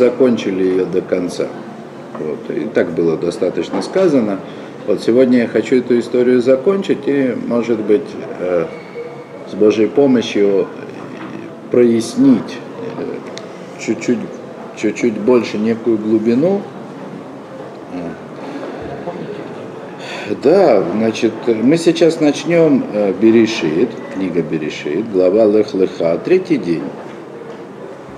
закончили ее до конца. Вот. И так было достаточно сказано. Вот сегодня я хочу эту историю закончить и, может быть, э, с Божьей помощью прояснить э, чуть-чуть, чуть-чуть больше некую глубину. Да, значит, мы сейчас начнем э, Берешит, книга Берешит, глава Лех Леха, третий день.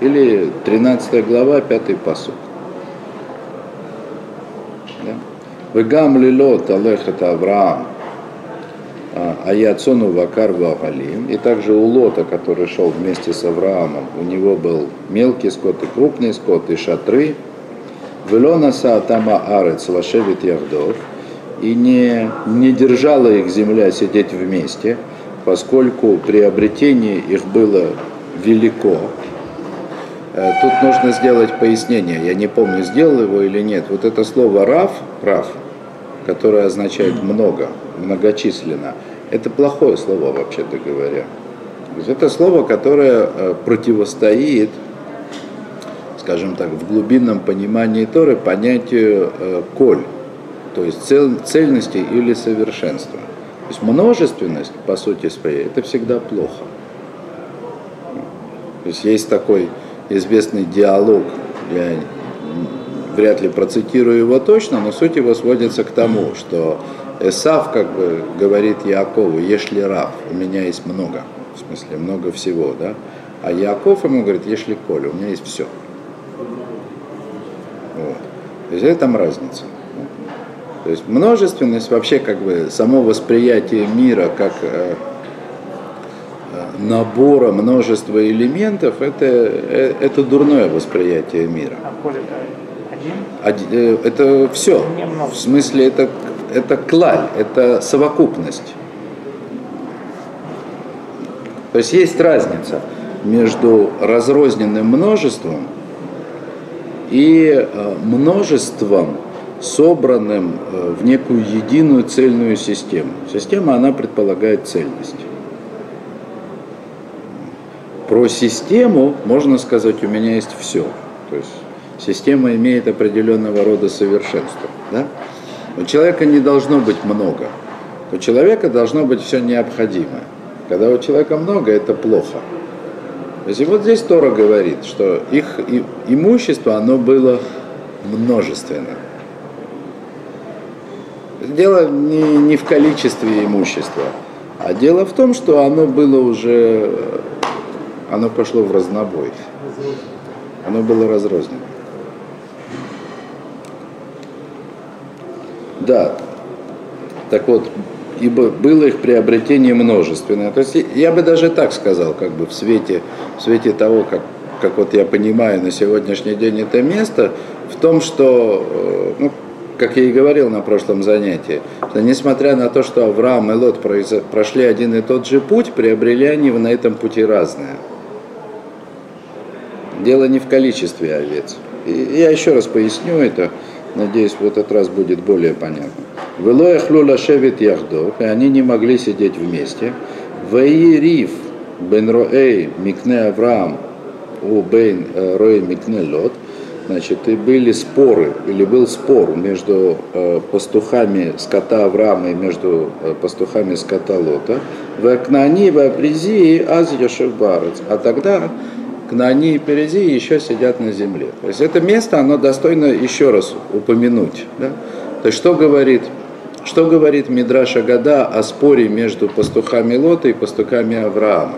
Или 13 глава, пятый посуд. Вегам лилот алехат Авраам, а Яцону Вакар Вагалим. И также у Лота, который шел вместе с Авраамом, у него был мелкий скот и крупный скот, и шатры. Велона Саатама Арец Лашевит Яхдов. И не, не держала их земля сидеть вместе, поскольку приобретение их было велико, тут нужно сделать пояснение. Я не помню, сделал его или нет. Вот это слово «рав», «рав», которое означает «много», «многочисленно», это плохое слово, вообще-то говоря. Это слово, которое э, противостоит, скажем так, в глубинном понимании Торы понятию э, «коль», то есть цель, цельности или совершенства. То есть множественность, по сути своей, это всегда плохо. То есть есть такой известный диалог, я вряд ли процитирую его точно, но суть его сводится к тому, что Эсав как бы говорит Якову, ешли рав, у меня есть много, в смысле много всего, да, а Яков ему говорит, ешли коля, у меня есть все. Вот. То есть это там разница. То есть множественность вообще как бы само восприятие мира как э, набора множества элементов, это, э, это дурное восприятие мира. А? Один, э, это все. В смысле, это, это клаль, это совокупность. То есть есть разница между разрозненным множеством и э, множеством, собранным в некую единую цельную систему. Система, она предполагает цельность. Про систему можно сказать, у меня есть все. То есть система имеет определенного рода совершенство. Да? У человека не должно быть много. У человека должно быть все необходимое. Когда у человека много, это плохо. То есть и вот здесь Тора говорит, что их имущество, оно было множественно. Дело не, не в количестве имущества, а дело в том, что оно было уже оно пошло в разнобой. Оно было разрознено. Да, так вот, ибо было их приобретение множественное. То есть я бы даже так сказал, как бы в свете, в свете того, как, как вот я понимаю на сегодняшний день это место, в том, что, э, ну, как я и говорил на прошлом занятии, что несмотря на то, что Авраам и Лот прошли один и тот же путь, приобрели они на этом пути разное. Дело не в количестве овец. И я еще раз поясню это, надеюсь, в этот раз будет более понятно. Велоя хлюла шевит яхдов, и они не могли сидеть вместе. Ваирив бен роэй микне Авраам у бен э, роэй микне лот. Значит, и были споры, или был спор между э, пастухами скота Авраама и между э, пастухами скота Лота. В Акнани, в Апризии, Аз Йошев А тогда Кнани и Перези еще сидят на земле. То есть это место, оно достойно еще раз упомянуть. Да? То есть что говорит, что говорит Мидраша Гада о споре между пастухами Лота и пастухами Авраама?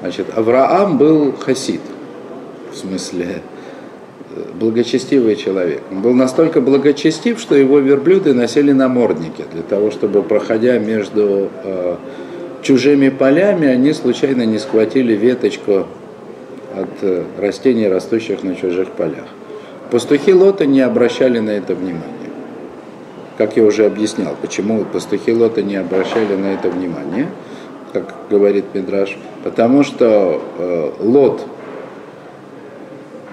Значит, Авраам был хасид, в смысле благочестивый человек. Он был настолько благочестив, что его верблюды носили намордники для того, чтобы, проходя между э, чужими полями, они случайно не схватили веточку от э, растений, растущих на чужих полях. Пастухи Лота не обращали на это внимания. Как я уже объяснял, почему пастухи Лота не обращали на это внимания, как говорит Мидраш, потому что э, Лот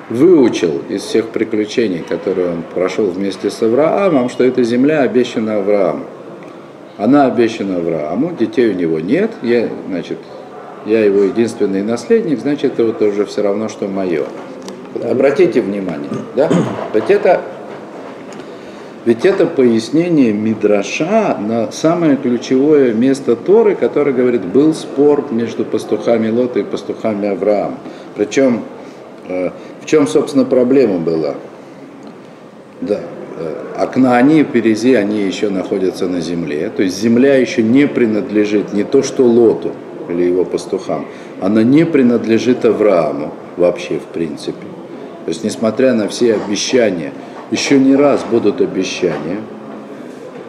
выучил из всех приключений, которые он прошел вместе с Авраамом, что эта земля обещана Аврааму. Она обещана Аврааму, детей у него нет, я, значит, я его единственный наследник, значит, это уже все равно, что мое. Обратите внимание, да? Ведь это, ведь это пояснение Мидраша на самое ключевое место Торы, которое говорит, был спор между пастухами Лота и пастухами Авраама. Причем, э, в чем, собственно, проблема была? Да, э, а Кнаани и Перези, они еще находятся на земле. То есть земля еще не принадлежит не то что Лоту или его пастухам, она не принадлежит Аврааму вообще в принципе. То есть несмотря на все обещания, еще не раз будут обещания,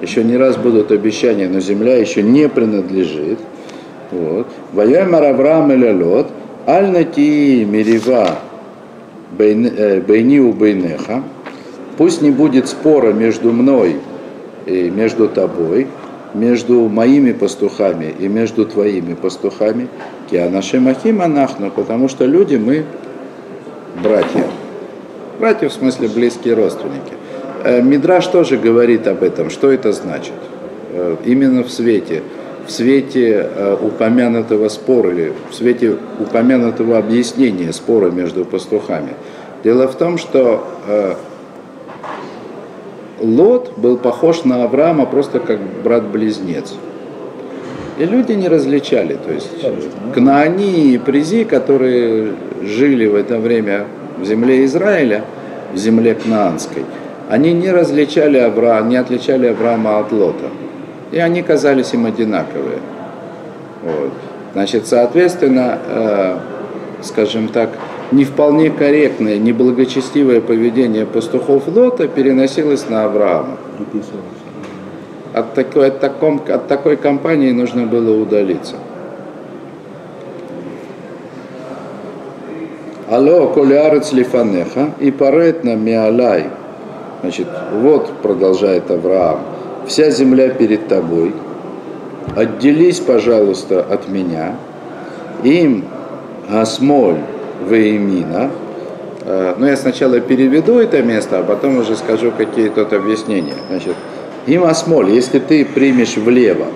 еще не раз будут обещания, но земля еще не принадлежит. Вот. Ваямар Авраам и Лот, аль нати мирива э, бейни у бейнеха, Пусть не будет спора между мной и между тобой, между моими пастухами и между твоими пастухами, кианаши махима нахну, потому что люди мы братья. Братья в смысле близкие родственники. Э, Мидраш тоже говорит об этом, что это значит. Э, именно в свете, в свете э, упомянутого спора или в свете упомянутого объяснения спора между пастухами. Дело в том, что Лот был похож на Авраама просто как брат-близнец. И люди не различали, то есть Кнаани и Призи, которые жили в это время в земле Израиля, в земле Кнаанской, они не различали Авраама, не отличали Авраама от Лота. И они казались им одинаковые. Вот. Значит, соответственно, э, скажем так, не вполне корректное, неблагочестивое поведение пастухов Лота переносилось на Авраама. От такой, от, таком, от такой компании нужно было удалиться. Алло, колярец лифанеха и паретна миалай. Значит, вот, продолжает Авраам, вся земля перед тобой, отделись, пожалуйста, от меня, им асмоль Веймина. Э, но я сначала переведу это место, а потом уже скажу какие-то объяснения. Значит, им осмоль, если ты примешь влево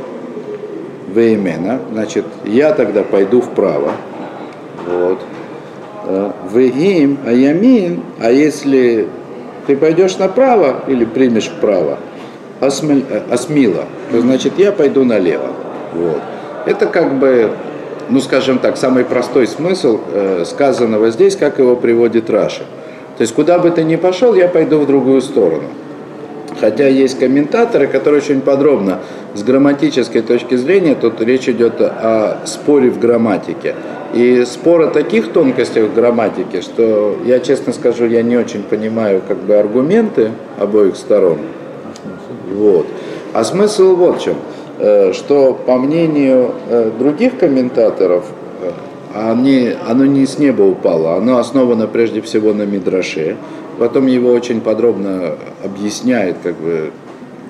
Веймена, значит, я тогда пойду вправо. Вот. Э, Веим, а ямин, а если ты пойдешь направо или примешь вправо, э, осмила, то значит я пойду налево. Вот. Это как бы ну скажем так, самый простой смысл э, сказанного здесь, как его приводит Раша. То есть куда бы ты ни пошел, я пойду в другую сторону. Хотя есть комментаторы, которые очень подробно с грамматической точки зрения, тут речь идет о споре в грамматике. И спор о таких тонкостях в грамматике, что я честно скажу, я не очень понимаю как бы аргументы обоих сторон. Вот. А смысл вот в чем. Э, что по мнению э, других комментаторов, э, они, оно не с неба упало, оно основано прежде всего на Мидраше. Потом его очень подробно объясняет, как бы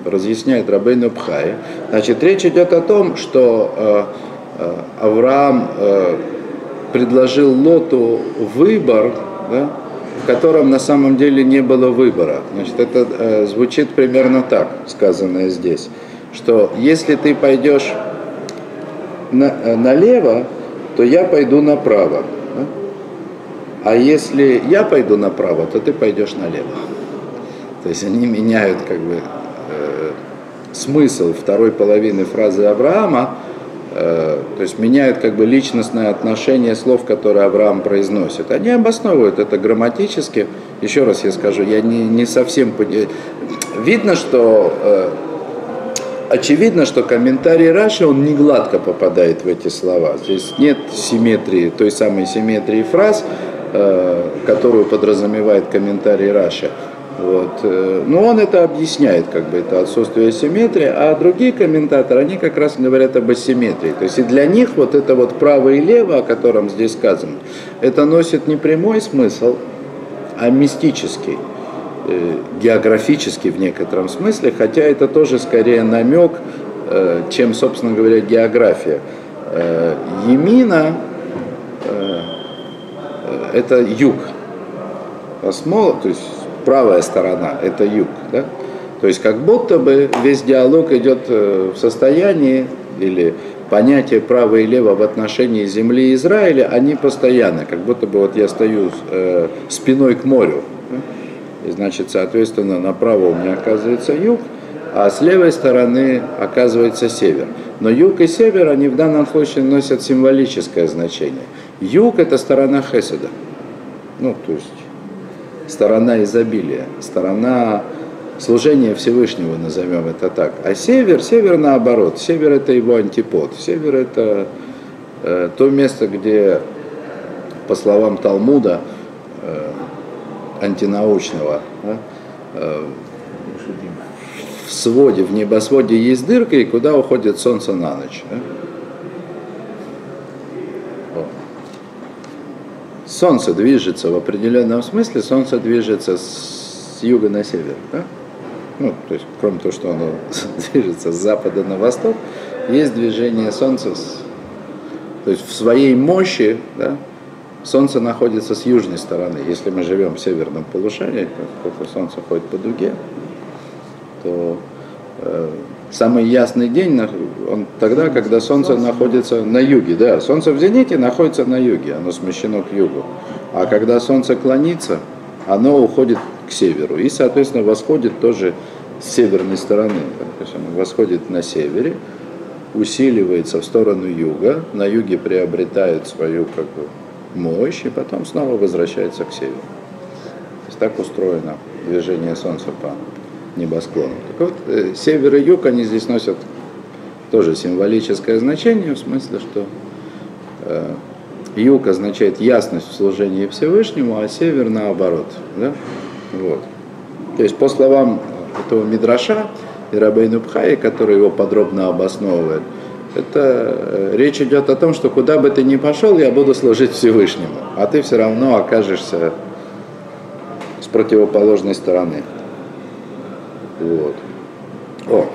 разъясняет Рабейну Пхай. Значит, речь идет о том, что Авраам предложил Лоту выбор, да, в котором на самом деле не было выбора. Значит, это звучит примерно так, сказанное здесь что если ты пойдешь на, э, налево, то я пойду направо. Да? А если я пойду направо, то ты пойдешь налево. То есть они меняют как бы э, смысл второй половины фразы Авраама, э, то есть меняют как бы личностное отношение слов, которые Авраам произносит. Они обосновывают это грамматически. Еще раз я скажу, я не, не совсем... Видно, что э, очевидно, что комментарий Раши, он не гладко попадает в эти слова. Здесь нет симметрии, той самой симметрии фраз, э, которую подразумевает комментарий Раши. Вот. Э, но он это объясняет, как бы это отсутствие симметрии, а другие комментаторы, они как раз говорят об асимметрии. То есть и для них вот это вот право и лево, о котором здесь сказано, это носит не прямой смысл, а мистический. Э, географически в некотором смысле, хотя это тоже скорее намек, э, чем, собственно говоря, география. Э, Емина – это юг, а то есть правая сторона – это юг. Да? То есть как будто бы весь диалог идет в состоянии или понятие право и лево в отношении земли Израиля, они постоянно, как будто бы вот я стою спиной к морю, и значит, соответственно, направо у меня оказывается юг, а с левой стороны оказывается север. Но юг и север, они в данном случае носят символическое значение. Юг – это сторона Хеседа, ну, то есть сторона изобилия, сторона служения Всевышнего, назовем это так. А север, север наоборот, север это его антипод, север это э, то место, где, по словам Талмуда, э, антинаучного, да, э, в своде, в небосводе есть дырка, и куда уходит солнце на ночь. Да? Солнце движется в определенном смысле, Солнце движется с юга на север. Да? Ну, то есть, кроме того, что оно движется с запада на восток, есть движение Солнца, с, то есть в своей мощи да, Солнце находится с южной стороны. Если мы живем в северном полушарии, поскольку Солнце ходит по дуге, то э, самый ясный день он тогда, когда Солнце находится на юге. Да, Солнце в зените находится на юге, оно смещено к югу. А когда Солнце клонится, оно уходит к северу и, соответственно, восходит тоже с северной стороны. То есть оно восходит на севере, усиливается в сторону юга, на юге приобретает свою как бы, мощь и потом снова возвращается к северу. То есть так устроено движение Солнца по небосклону. Так вот, э, север и юг, они здесь носят тоже символическое значение, в смысле, что э, юг означает ясность в служении Всевышнему, а север наоборот. Да? Вот. То есть, по словам этого Мидраша и Рабейну Пхаи, который его подробно обосновывает, это э, речь идет о том, что куда бы ты ни пошел, я буду служить Всевышнему, а ты все равно окажешься с противоположной стороны. Вот. О.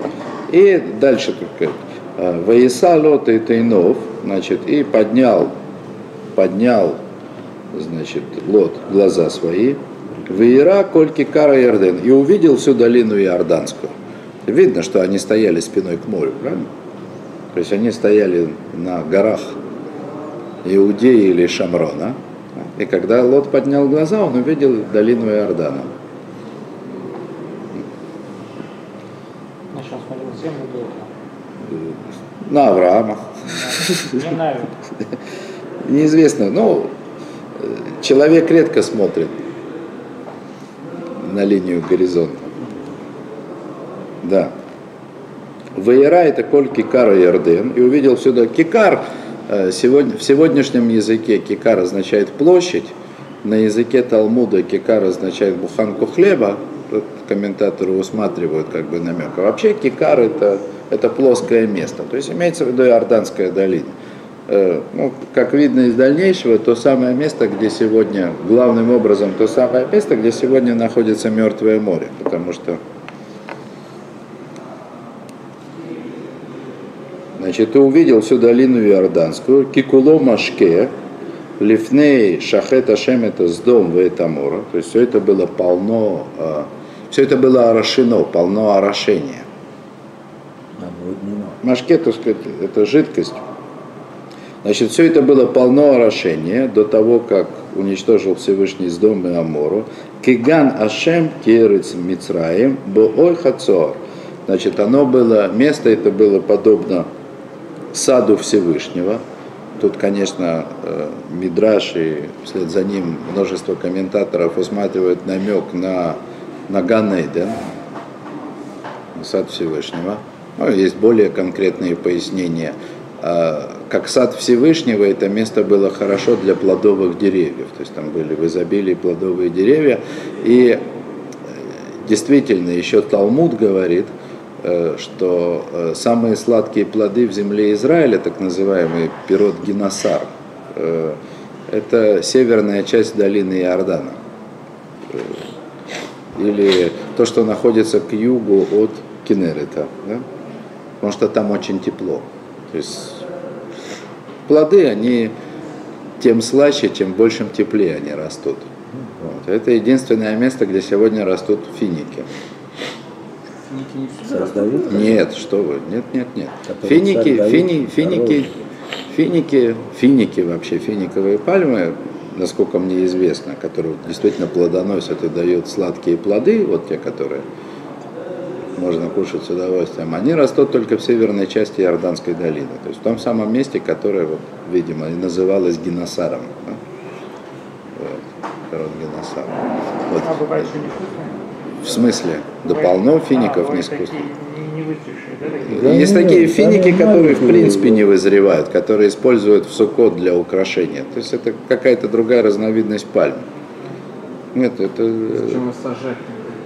И дальше только. Ваиса лот и тайнов, значит, и поднял, поднял, значит, лот глаза свои, Веера Кольки Кара Ярден, и увидел всю долину Иорданскую. Видно, что они стояли спиной к морю, правильно? То есть они стояли на горах Иудеи или Шамрона. И когда Лот поднял глаза, он увидел долину Иордана. На Авраама. Неизвестно. Ну, человек редко смотрит на линию горизонта. Да. Ваера это коль кикара Ярден. И увидел сюда кикар. Э, сегодня, в сегодняшнем языке кикар означает площадь. На языке Талмуда кикар означает буханку хлеба. Тут комментаторы усматривают как бы намек. А вообще кикар это это плоское место. То есть имеется в виду Иорданская долина. Э, ну, как видно из дальнейшего, то самое место, где сегодня, главным образом, то самое место, где сегодня находится Мертвое море, потому что Значит, ты увидел всю долину Иорданскую, Кикуло Машке, Лифней, Шахета Шемета, Сдом, Вейтамора. То есть все это было полно, э, все это было орошено, полно орошения. Машке, так сказать, это жидкость. Значит, все это было полно орошения до того, как уничтожил Всевышний из дома Амору. Киган Ашем Керец Мицраем Боой Хацор. Значит, оно было, место это было подобно саду Всевышнего. Тут, конечно, э, Мидраш и вслед за ним множество комментаторов усматривают намек на, на Ганейден, сад Всевышнего. Ну, есть более конкретные пояснения. А, как сад Всевышнего, это место было хорошо для плодовых деревьев. То есть там были в изобилии плодовые деревья. И э, действительно, еще Талмуд говорит, что э, самые сладкие плоды в земле Израиля, так называемый пирот Геносар, это северная часть долины Иордана. Или то, что находится к югу от Кенерета. Да? потому что там очень тепло. То есть плоды, они тем слаще, чем большим тепле они растут. Вот. Это единственное место, где сегодня растут финики. Не Создают? Нет, что вы, нет, нет, нет. Финики, фини, финики, финики, финики вообще, финиковые пальмы, насколько мне известно, которые действительно плодоносят и дают сладкие плоды, вот те, которые можно кушать с удовольствием, они растут только в северной части Иорданской долины, то есть в том самом месте, которое, вот, видимо, и называлось Геносаром. да? Вот, Геносар. Вот. А бывает, что невкусные? В смысле? Да полно фиников не? Да Есть нет, такие финики, которые в принципе не вызревают, которые используют в сукот для украшения. То есть это какая-то другая разновидность пальм. Нет, это э?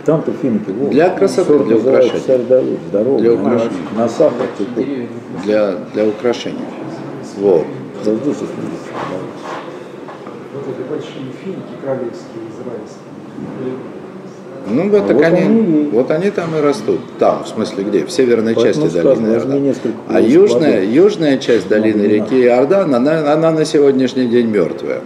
Там-то финики. вот. Для красоты, для украшения. Здоровый. Для на- украшения. На сахар для, для украшения. Вот. Вот эти большие финики королевские, израильские. Ну вот, А вот они, они вот они там и растут. Там, в смысле где? В северной Поэтому части долины Иордан. А южная, воды. южная часть долины реки Иордан, она, она на сегодняшний день мертвая.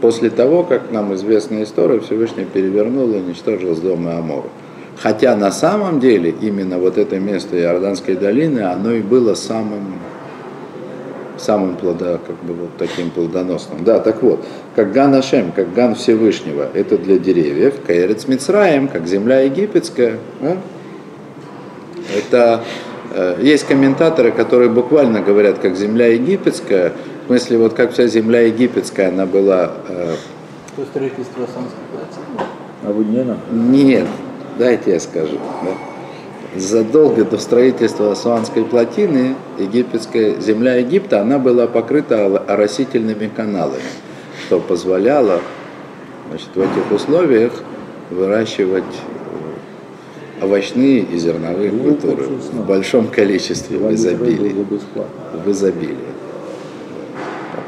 После того, как нам известна история, Всевышний перевернул и уничтожил с дома Амору. Хотя на самом деле именно вот это место Иорданской долины, оно и было самым самым плода, как бы вот таким плодоносным. Да, так вот, как Ган Ашем, как Ган Всевышнего, это для деревьев, Каэрец Мицраем, как земля египетская. а? Это э, есть комментаторы, которые буквально говорят, как земля египетская, в смысле, вот как вся земля египетская, она была э, То строительство плотины. А вы не надо. нет, дайте я скажу. да. Задолго до строительства Асуанской плотины египетская земля Египта, она была покрыта ор- оросительными каналами, что позволяло значит, в этих условиях выращивать э, овощные и зерновые Ну, культуры в большом количестве, в изобилии в изобилии.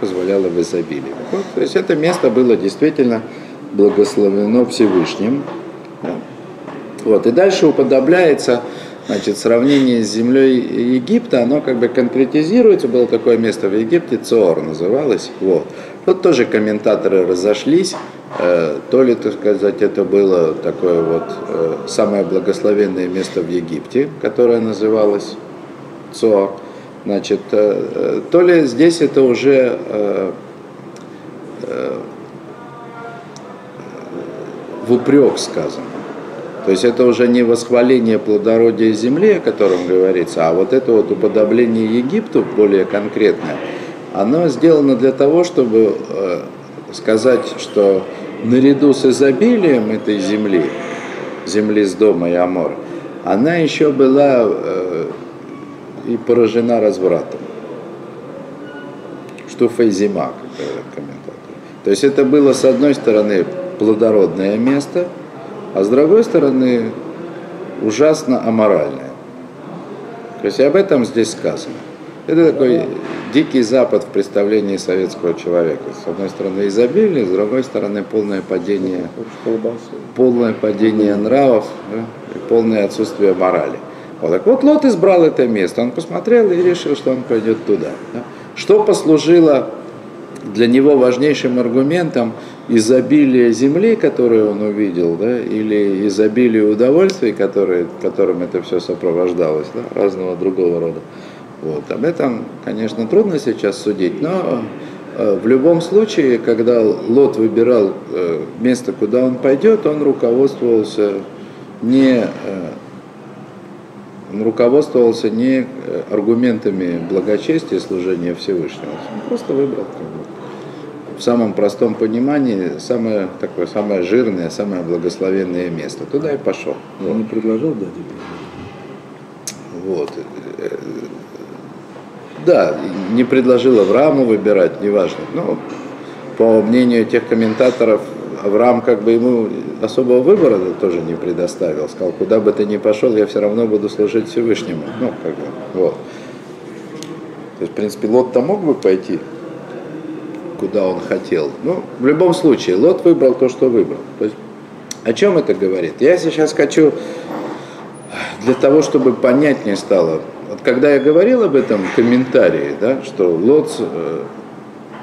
Позволяло в изобилии. Вот, то есть это место было действительно благословено Всевышним. да. Вот, и дальше уподобляется, значит, сравнение с землей Египта, оно как бы конкретизируется, было такое место в Египте, Цоор называлось, вот. Тут тоже комментаторы разошлись, э, то ли, так сказать, это было такое вот э, самое благословенное место в Египте, которое называлось Цоар. Значит, э, то ли здесь это уже в упрек сказано. То есть это уже не восхваление плодородия земли, о котором говорится, а вот это вот уподобление Египту более конкретное, оно сделано для того, чтобы э, сказать, что наряду с изобилием этой земли, земли с дома и Амор, она еще была э, и поражена развратом. Что фейзима, как говорят. То есть это было с одной стороны плодородное место, а с другой стороны ужасно аморальное. То есть об этом здесь сказано. Это такой дикий запад в представлении советского человека. С одной стороны изобилие, с другой стороны полное падение полное падение нравов да, и полное отсутствие морали. Вот так вот Лот избрал это место, он посмотрел и решил, что он пойдет туда. да. Что послужило для него важнейшим аргументом изобилие земли, которую он увидел, да, или изобилие удовольствий, которые, которым это все сопровождалось, да, разного другого рода. Вот. Об этом, конечно, трудно сейчас судить, но э, в любом случае, когда Лот выбирал э, место, куда он пойдет, он руководствовался не, э, он руководствовался не аргументами благочестия служения Всевышнего, он просто выбрал как бы, в самом простом понимании самое такое самое жирное, самое благословенное место. Туда и пошел. Я не предложил дяде Вот. Да, не предложил Аврааму выбирать, неважно. Но по мнению тех комментаторов, Авраам как бы ему особого выбора тоже не предоставил. Сказал, куда бы ты ни пошел, я все равно буду служить Всевышнему. Ну, как бы, вот. То есть, в принципе, Лот-то мог бы пойти, куда он хотел. Ну, в любом случае, Лот выбрал то, что выбрал. То есть, о чем это говорит? Я сейчас хочу для того, чтобы понятнее стало. Вот когда я говорил об этом в комментарии, да, что Лот, э,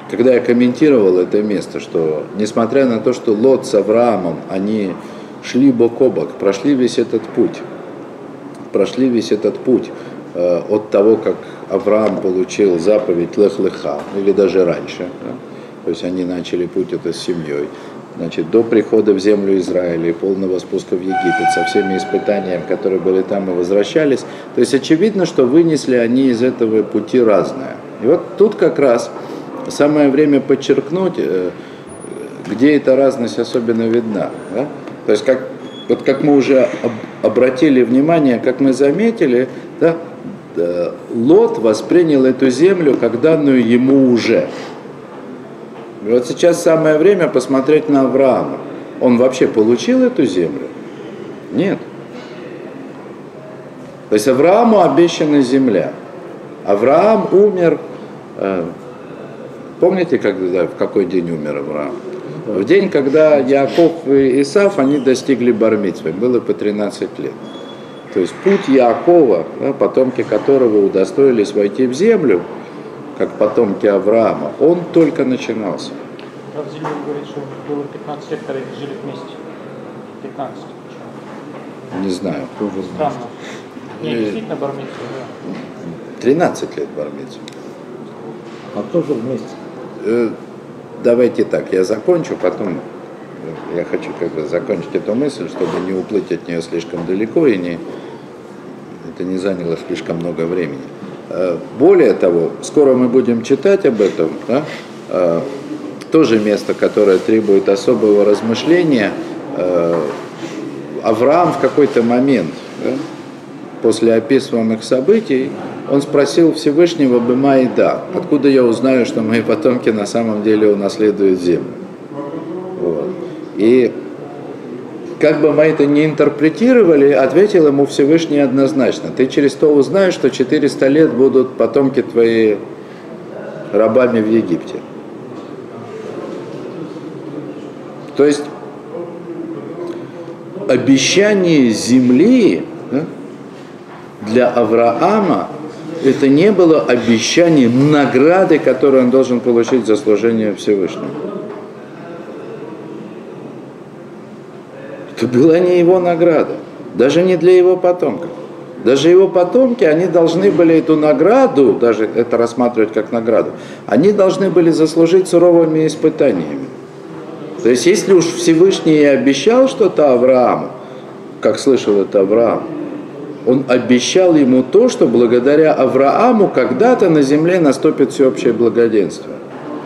когда я комментировал это место, что несмотря на то, что Лот с Авраамом, они шли бок о бок, прошли весь этот путь, прошли весь этот путь от того, как Авраам получил заповедь Лех-Леха, или даже раньше. да. То есть они начали путь это с семьей. Значит, до прихода в землю Израиля и полного спуска в Египет со всеми испытаниями, которые были там и возвращались. То есть очевидно, что вынесли они из этого пути разное. И вот тут как раз самое время подчеркнуть, э, где эта разность особенно видна. да? То есть как, вот как мы уже об- обратили внимание, как мы заметили, да, э, Лот воспринял эту землю как данную ему уже. И вот сейчас самое время посмотреть на Авраама. Он вообще получил эту землю? Нет. То есть Аврааму обещана земля. Авраам умер, э, помните, когда, в какой день умер Авраам? В день, когда Яков и Исав, они достигли бармитвы, было по 13 лет. То есть путь Якова, да, потомки которого удостоились войти в землю, как потомки Авраама, он только начинался. Равзильев говорит, что было 15 лет, когда они жили вместе. 15. Почему? Не знаю, Странно. Не, Э, действительно, Бармитсва, да. 13 лет бармитвы. А тоже вместе. Э, Давайте так, я закончу, потом э, я хочу как бы закончить эту мысль, чтобы не уплыть от нее слишком далеко и не, это не заняло слишком много времени. Э, Более того, скоро мы будем читать об этом, да? Э, тоже место, которое требует особого размышления. Э, Авраам в какой-то момент, да, после описываемых событий, он спросил Всевышнего Бема и да, откуда я узнаю, что мои потомки на самом деле унаследуют землю. Вот. И как бы мы это ни интерпретировали, ответил ему Всевышний однозначно. Ты через то узнаешь, что 400 лет будут потомки твои рабами в Египте. То есть обещание земли для Авраама это не было обещанием награды, которую он должен получить за служение Всевышнему. Это была не его награда, даже не для его потомков. Даже его потомки, они должны были эту награду, даже это рассматривать как награду, они должны были заслужить суровыми испытаниями. То есть, если уж Всевышний обещал что-то Аврааму, как слышал это Авраам, он обещал ему то, что благодаря Аврааму когда-то на земле наступит всеобщее благоденствие.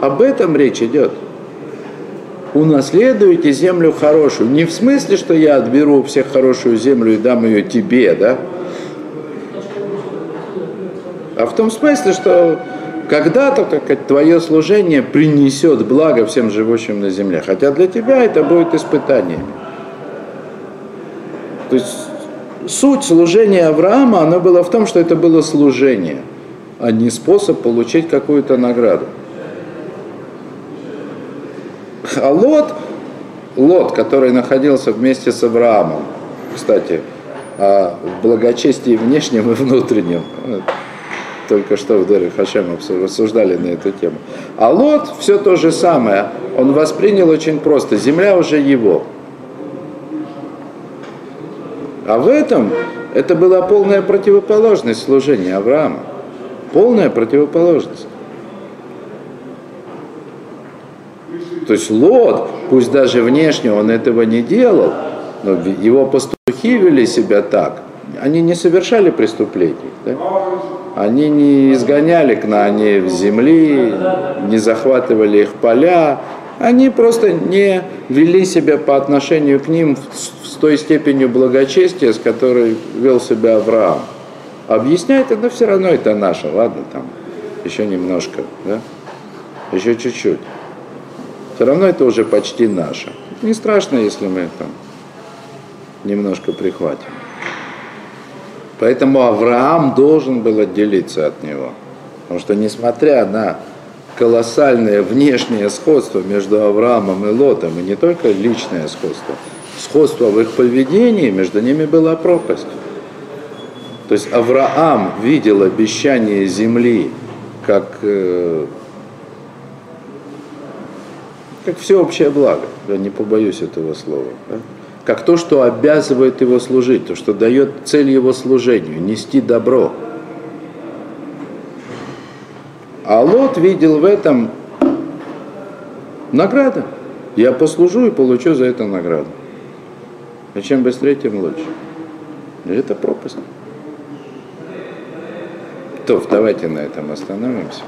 Об этом речь идет. Унаследуйте землю хорошую. Не в смысле, что я отберу всех хорошую землю и дам ее тебе, да? А в том смысле, что когда-то твое служение принесет благо всем живущим на земле. Хотя для тебя это будет испытанием. То есть суть служения Авраама, она была в том, что это было служение, а не способ получить какую-то награду. А Лот, Лот, который находился вместе с Авраамом, кстати, о благочестии внешнем и внутреннем, только что в Дере Хашем рассуждали на эту тему. А Лот все то же самое, он воспринял очень просто, земля уже его. А в этом это была полная противоположность служения Авраама. Полная противоположность. То есть Лот, пусть даже внешне он этого не делал, но его пастухи вели себя так. Они не совершали преступлений. Да? Они не изгоняли кнаанеев с земли, не захватывали их поля. Они просто не вели себя по отношению к ним с той степенью благочестия, с которой вел себя Авраам. Объясняет это, все равно это наше, ладно, там еще немножко, да? еще чуть-чуть. Все равно это уже почти наше. Не страшно, если мы там немножко прихватим. Поэтому Авраам должен был отделиться от него. Потому что несмотря на колоссальное внешнее сходство между Авраамом и Лотом, и не только личное сходство, сходство в их поведении, между ними была пропасть. То есть Авраам видел обещание земли как, э, как всеобщее благо, я не побоюсь этого слова, да? как то, что обязывает его служить, то, что дает цель его служению, нести добро. А Лот видел в этом награда. Я послужу и получу за это награду. А чем быстрее, тем лучше. И это пропасть. То, давайте на этом остановимся.